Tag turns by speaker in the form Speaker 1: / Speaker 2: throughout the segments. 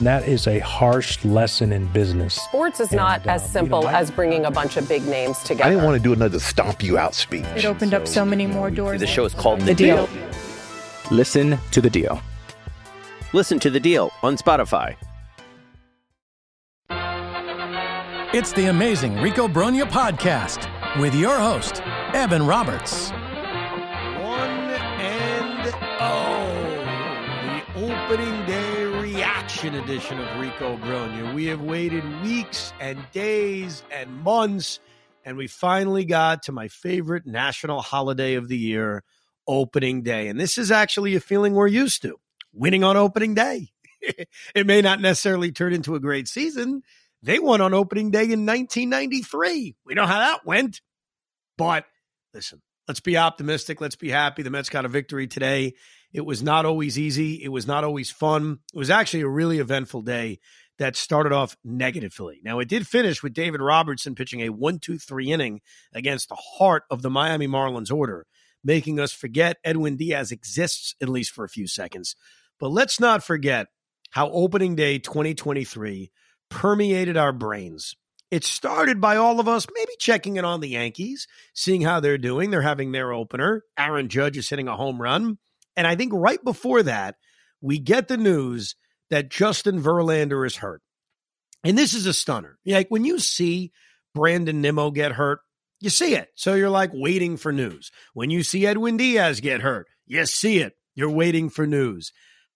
Speaker 1: That is a harsh lesson in business.
Speaker 2: Sports is not
Speaker 1: And, uh,
Speaker 2: as simple
Speaker 1: you know,
Speaker 2: as bringing a bunch of big names together.
Speaker 3: I didn't want to do another stomp you out speech.
Speaker 4: It opened up so many more doors.
Speaker 5: The show is called
Speaker 2: the deal.
Speaker 6: Listen to The Deal.
Speaker 5: Listen to the deal on Spotify.
Speaker 7: It's the amazing Rico Brogna podcast with your host, Evan Roberts.
Speaker 8: One and oh, the opening edition of Rico Brogna. We have waited weeks and days and months, and we finally got to my favorite national holiday of the year, opening day. And this is actually a feeling we're used to winning on opening day. it may not necessarily turn into a great season. They won on opening day in 1993. We know how that went. But listen, let's be optimistic. Let's be happy. The Mets got a victory today. It was not always easy. It was not always fun. It was actually a really eventful day that started off negatively. Now, it did finish with David Robertson pitching a 1 2 3 inning against the heart of the Miami Marlins order, making us forget Edwin Diaz exists at least for a few seconds. But let's not forget how opening day 2023 permeated our brains. It started by all of us maybe checking in on the Yankees, seeing how they're doing. They're having their opener. Aaron Judge is hitting a home run. And I think right before that, we get the news that Justin Verlander is hurt. And this is a stunner. Like when you see Brandon Nimmo get hurt, you see it. So you're like waiting for news. When you see Edwin Diaz get hurt, you see it. You're waiting for news.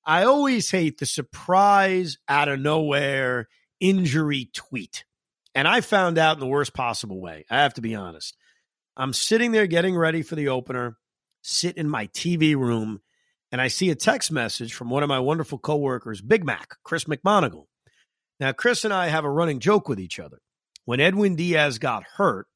Speaker 8: I always hate the surprise out of nowhere injury tweet. And I found out in the worst possible way. I have to be honest. I'm sitting there getting ready for the opener, sit in my TV room, and I see a text message from one of my wonderful coworkers, Big Mac, Chris McMonigal. Now, Chris and I have a running joke with each other. When Edwin Diaz got hurt,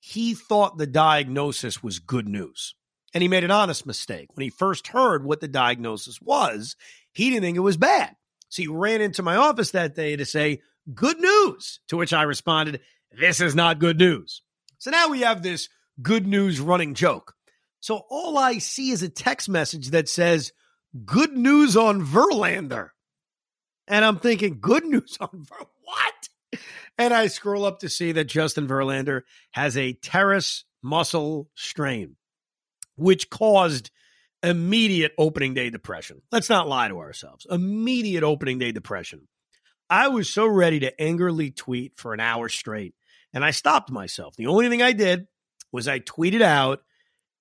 Speaker 8: he thought the diagnosis was good news. And he made an honest mistake. When he first heard what the diagnosis was, he didn't think it was bad. So he ran into my office that day to say, Good news. To which I responded, This is not good news. So now we have this good news running joke. So all I see is a text message that says, Good news on Verlander. And I'm thinking, Good news on Ver- what? And I scroll up to see that Justin Verlander has a teres muscle strain, which caused immediate opening day depression. Let's not lie to ourselves. Immediate opening day depression. I was so ready to angrily tweet for an hour straight, and I stopped myself. The only thing I did was I tweeted out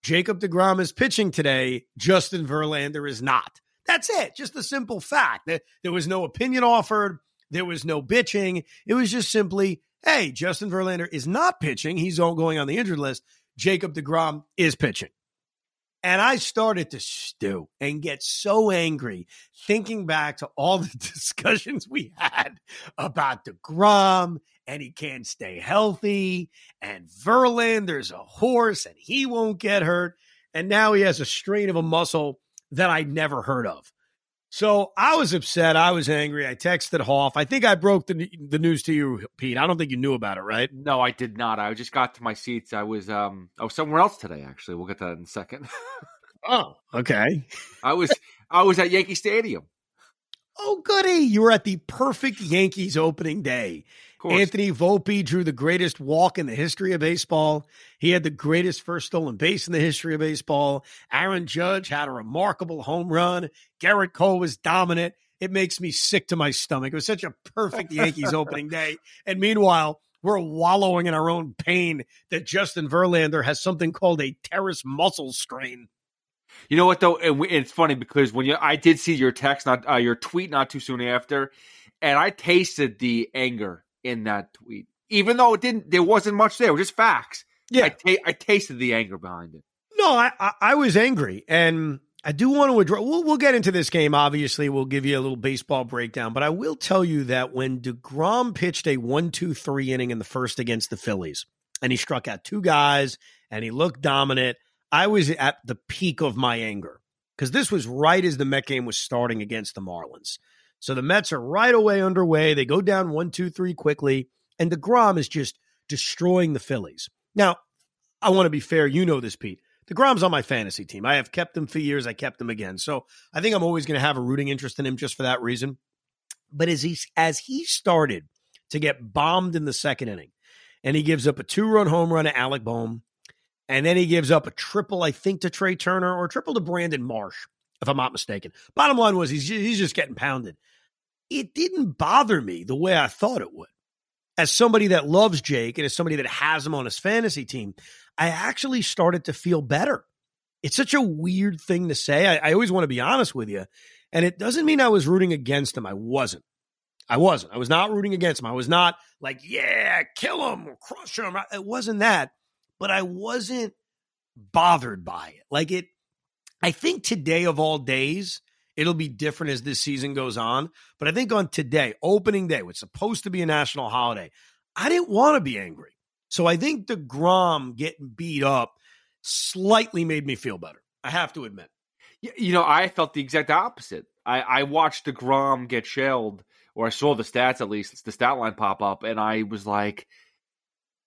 Speaker 8: Jacob DeGrom is pitching today, Justin Verlander is not. That's it. Just a simple fact. There, was no opinion offered. There was no bitching. It was just simply, hey, Justin Verlander is not pitching. He's going on the injured list. Jacob DeGrom is pitching. And I started to stew and get so angry thinking back to all the discussions we had about DeGrom and he can't stay healthy and Verlander's a horse and he won't get hurt. And now he has a strain of a muscle that I'd never heard of. So I was upset. I was angry. I texted Hoff. I think I broke the the news to you, Pete. I don't think you knew about it, right?
Speaker 9: No, I did not. I just got to my seats. I was um I was somewhere else today actually. We'll get that in a second.
Speaker 8: Oh, okay.
Speaker 9: I was I was at Yankee Stadium.
Speaker 8: Oh, goody. You were at the perfect Yankees opening day. Anthony Volpe drew the greatest walk in the history of baseball. He had the greatest first stolen base in the history of baseball. Aaron Judge had a remarkable home run. Gerrit Cole was dominant. It makes me sick to my stomach. It was such a perfect Yankees opening day. And meanwhile, we're wallowing in our own pain that Justin Verlander has something called a teres muscle strain.
Speaker 9: You know what though? And it's funny because when you, I did see your text, not uh, your tweet, not too soon after, and I tasted the anger in that tweet, even though it didn't. There wasn't much there. It was just facts.
Speaker 8: Yeah,
Speaker 9: I, ta- I tasted the anger behind it.
Speaker 8: No, I, I, I was angry, and I do want to address. We'll, we'll get into this game. Obviously, we'll give you a little baseball breakdown, but I will tell you that when Degrom pitched a one-two-three inning in the first against the Phillies, and he struck out two guys, and he looked dominant. I was at the peak of my anger because this was right as the Met game was starting against the Marlins. So the Mets are right away underway. They go down one, two, three quickly, and DeGrom is just destroying the Phillies. Now, I want to be fair. You know this, Pete. DeGrom's on my fantasy team. I have kept him for years. I kept him again. So I think I'm always going to have a rooting interest in him just for that reason. But as he as he started to get bombed in the second inning, and he gives up a two run home run to Alec Bohm, and then he gives up a triple, I think, to Trea Turner or triple to Brandon Marsh, if I'm not mistaken. Bottom line was he's he's just getting pounded. It didn't bother me the way I thought it would. As somebody that loves Jake and as somebody that has him on his fantasy team, I actually started to feel better. It's such a weird thing to say. I, I always want to be honest with you. And it doesn't mean I was rooting against him. I wasn't. I wasn't. I was not rooting against him. I was not like, yeah, kill him, or crush him. It wasn't that. But I wasn't bothered by it. Like it, I think today of all days, it'll be different as this season goes on. But I think on today, opening day, which supposed to be a national holiday, I didn't want to be angry. So I think the Grom getting beat up slightly made me feel better. I have to admit.
Speaker 9: You know, I felt the exact opposite. I, I watched the Grom get shelled, or I saw the stats at least, the stat line pop up, and I was like,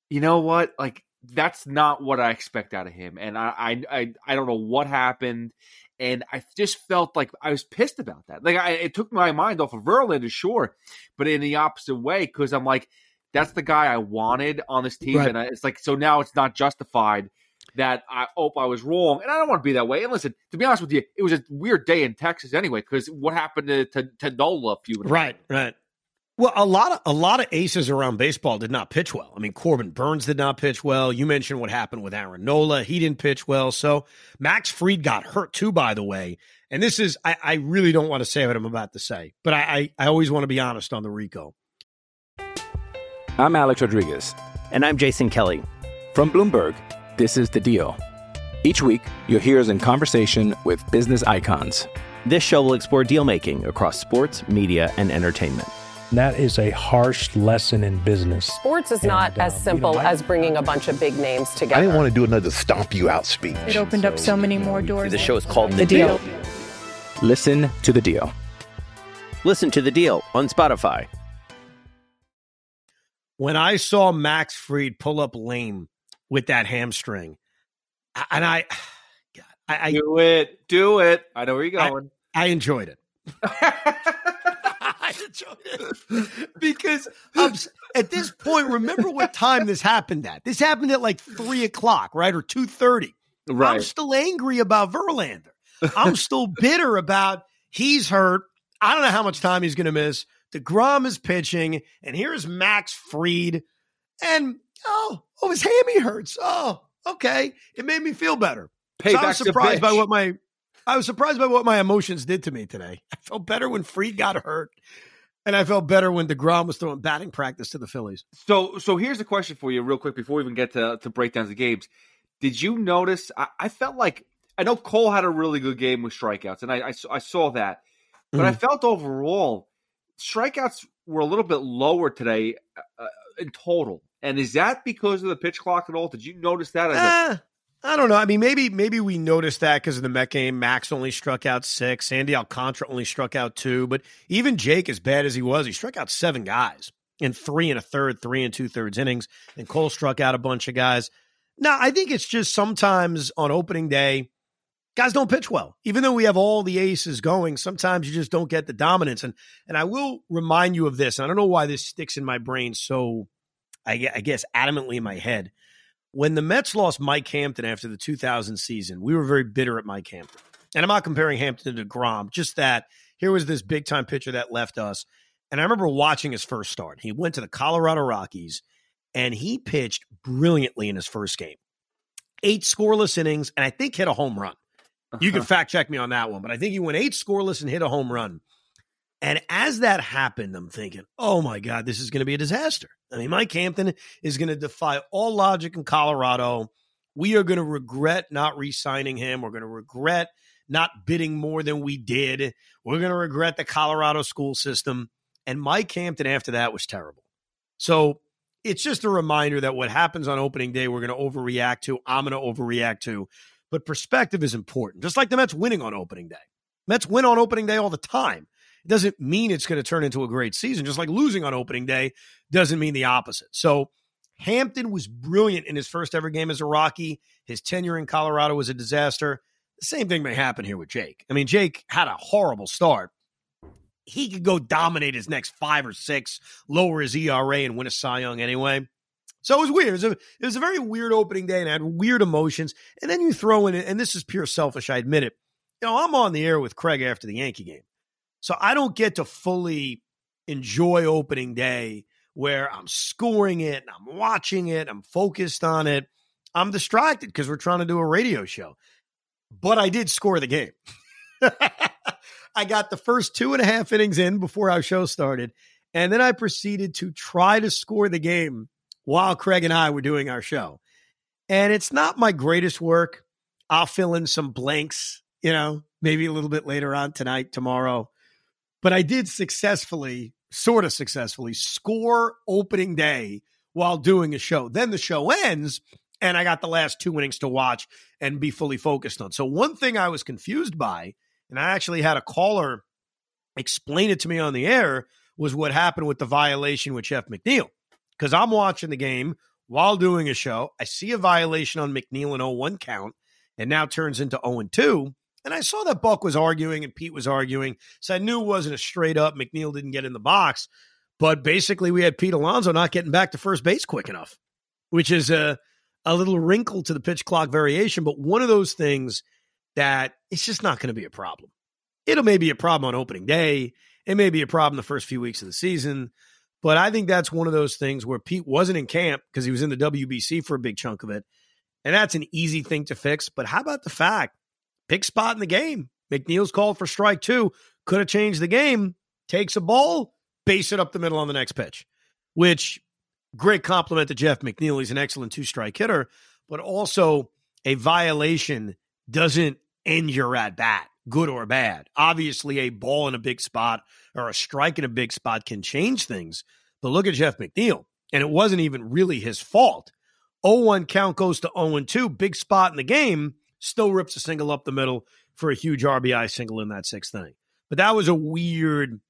Speaker 9: you know what? Like that's not what I expect out of him. And I, I, I, don't know what happened. And I just felt like I was pissed about that. Like I, it took my mind off of Verlander, sure, but in the opposite way because I'm like, that's the guy I wanted on this team, right. and I, it's like so now it's not justified that I hope I was wrong, and I don't want to be that way. And listen, to be honest with you, it was a weird day in Texas anyway because what happened to, to, to Nola a few
Speaker 8: right, right. Well, a lot of a lot of aces around baseball did not pitch well. I mean, Corbin Burnes did not pitch well. You mentioned what happened with Aaron Nola; he didn't pitch well. So Max Fried got hurt too, by the way. And this is I, I really don't want to say what I'm about to say, but I, I, I always want to be honest on the Rico.
Speaker 6: I'm Alex Rodriguez,
Speaker 5: and I'm Jason Kelly
Speaker 6: from Bloomberg. This is the Deal. Each week, you'll hear us in conversation with business icons.
Speaker 5: This show will explore deal making across sports, media, and entertainment
Speaker 1: that is a harsh lesson in business.
Speaker 2: Sports is and, not as simple you know, as bringing a bunch of big names together.
Speaker 3: I didn't want to do another stomp you out speech.
Speaker 4: It opened so, up so many more doors.
Speaker 5: The show is called The, the deal. deal.
Speaker 6: Listen to the deal.
Speaker 5: Listen to the deal on Spotify.
Speaker 8: When I saw Max Fried pull up lame with that hamstring, and I,
Speaker 9: I, I do it, do it. I know where you're going.
Speaker 8: I, I enjoyed it. because um, I'm, at this point, remember what time this happened at? This happened at like three o'clock, right, or two thirty. Right. I'm still angry about Verlander. I'm still bitter about he's hurt. I don't know how much time he's going to miss. Degrom is pitching, and here's Max Fried, and oh, oh, his hammy hurts. Oh, okay, it made me feel better. so I was surprised by what my I was surprised by what my emotions did to me today. I felt better when Fried got hurt. And I felt better when DeGrom was throwing batting practice to the Phillies.
Speaker 9: So, so here's a question for you, real quick, before we even get to to breakdowns of games. Did you notice? I, I, felt like I know Cole had a really good game with strikeouts, and I I, I saw that, but mm-hmm. I felt overall strikeouts were a little bit lower today uh, in total. And is that because of the pitch clock at all? Did you notice that?
Speaker 8: Uh, I don't know. I mean, maybe maybe we noticed that because of the Met game. Max only struck out six. Sandy Alcantara only struck out two. But even Jake, as bad as he was, he struck out seven guys in three and a third, three and two thirds innings. And Cole struck out a bunch of guys. Now, I think it's just sometimes on opening day, guys don't pitch well. Even though we have all the aces going, sometimes you just don't get the dominance. And and I will remind you of this. And I don't know why this sticks in my brain so, I, I guess, adamantly in my head when the Mets lost Mike Hampton after the 2000 season, we were very bitter at Mike Hampton. And I'm not comparing Hampton to Grom, just that here was this big time pitcher that left us. And I remember watching his first start. He went to the Colorado Rockies and he pitched brilliantly in his first game. Eight scoreless innings, and I think hit a home run. You can uh-huh. fact check me on that one, but I think he went eight scoreless and hit a home run. And as that happened, I'm thinking, oh my God, this is going to be a disaster. I mean, Mike Hampton is going to defy all logic in Colorado. We are going to regret not re signing him. We're going to regret not bidding more than we did. We're going to regret the Colorado school system. And Mike Hampton after that was terrible. So it's just a reminder that what happens on opening day, we're going to overreact to. I'm going to overreact to. But perspective is important, just like the Mets winning on opening day. Mets win on opening day all the time. It doesn't mean it's going to turn into a great season, just like losing on opening day doesn't mean the opposite. So Hampton was brilliant in his first ever game as a Rocky. His tenure in Colorado was a disaster. The same thing may happen here with Jake. I mean, Jake had a horrible start. He could go dominate his next five or six, lower his ERA, and win a Cy Young anyway. So it was weird. It was, a, it was a very weird opening day and I had weird emotions. And then you throw in, and this is pure selfish, I admit it. You know, I'm on the air with Craig after the Yankee game. So I don't get to fully enjoy opening day where I'm scoring it I'm watching it, I'm focused on it. I'm distracted because we're trying to do a radio show. But I did score the game. I got the first two and a half innings in before our show started. And then I proceeded to try to score the game while Craig and I were doing our show. And it's not my greatest work. I'll fill in some blanks, you know, maybe a little bit later on tonight, tomorrow. But I did successfully, sort of successfully, score opening day while doing a show. Then the show ends, and I got the last two innings to watch and be fully focused on. So, one thing I was confused by, and I actually had a caller explain it to me on the air, was what happened with the violation with Jeff McNeil because I'm watching the game while doing a show. I see a violation on McNeil in 1 count and now turns into 0 2. And I saw that Buck was arguing and Pete was arguing. So I knew it wasn't a straight up McNeil didn't get in the box. But basically, we had Pete Alonso not getting back to first base quick enough, which is a, a little wrinkle to the pitch clock variation. But one of those things that it's just not going to be a problem. It'll maybe a problem on opening day. It may be a problem the first few weeks of the season. But I think that's one of those things where Pete wasn't in camp because he was in the WBC for a big chunk of it. And that's an easy thing to fix. But how about the fact, pick spot in the game? McNeil's called for strike two, could have changed the game, takes a ball, base it up the middle on the next pitch, which great compliment to Jeff McNeil. He's an excellent two strike hitter, but also a violation doesn't end your at bat, good or bad. Obviously, a ball in a big spot or a strike in a big spot can change things. But look at Jeff McNeil. And it wasn't even really his fault. 0 1 count goes to 0 2, big spot in the game, still rips a single up the middle for a huge RBI single in that sixth inning. But that was a weird,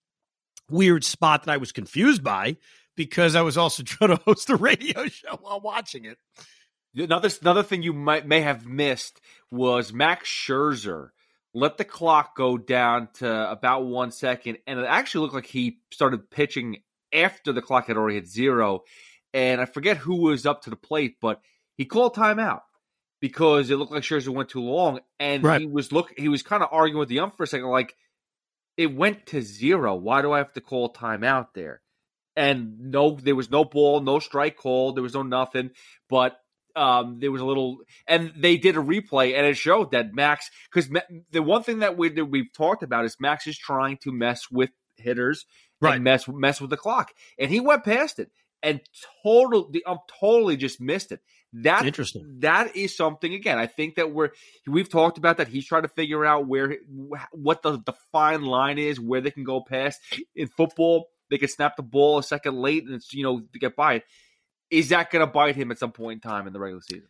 Speaker 8: weird spot that I was confused by because I was also trying to host a radio show while watching it.
Speaker 9: Another another thing you might may have missed was Max Scherzer let the clock go down to about one second, and it actually looked like he started pitching after the clock had already hit zero. And I forget who was up to the plate, but he called timeout because it looked like Scherzer went too long, and right. he was look he was kind of arguing with the ump for a second, like it went to zero. Why do I have to call timeout there? And no, there was no ball, no strike call, there was no nothing. But um, there was a little, and they did a replay, and it showed that Max, because the one thing that, we, that we've talked about is Max is trying to mess with hitters, right? mess mess with the clock, and he went past it and totally, um, totally just missed it. That
Speaker 8: interesting.
Speaker 9: That is something. Again, I think that we're we've talked about that. He's trying to figure out where what the the fine line is, where they can go past in football. They can snap the ball a second late, and it's you know to get by it is that going to bite him at some point in time in the regular season?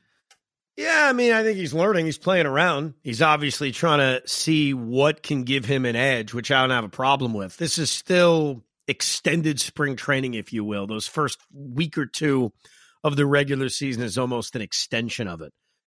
Speaker 8: Yeah, I mean, I think he's learning. He's playing around. He's obviously trying to see what can give him an edge, which I don't have a problem with. This is still extended spring training, if you will. Those first week or two of the regular season is almost an extension of it.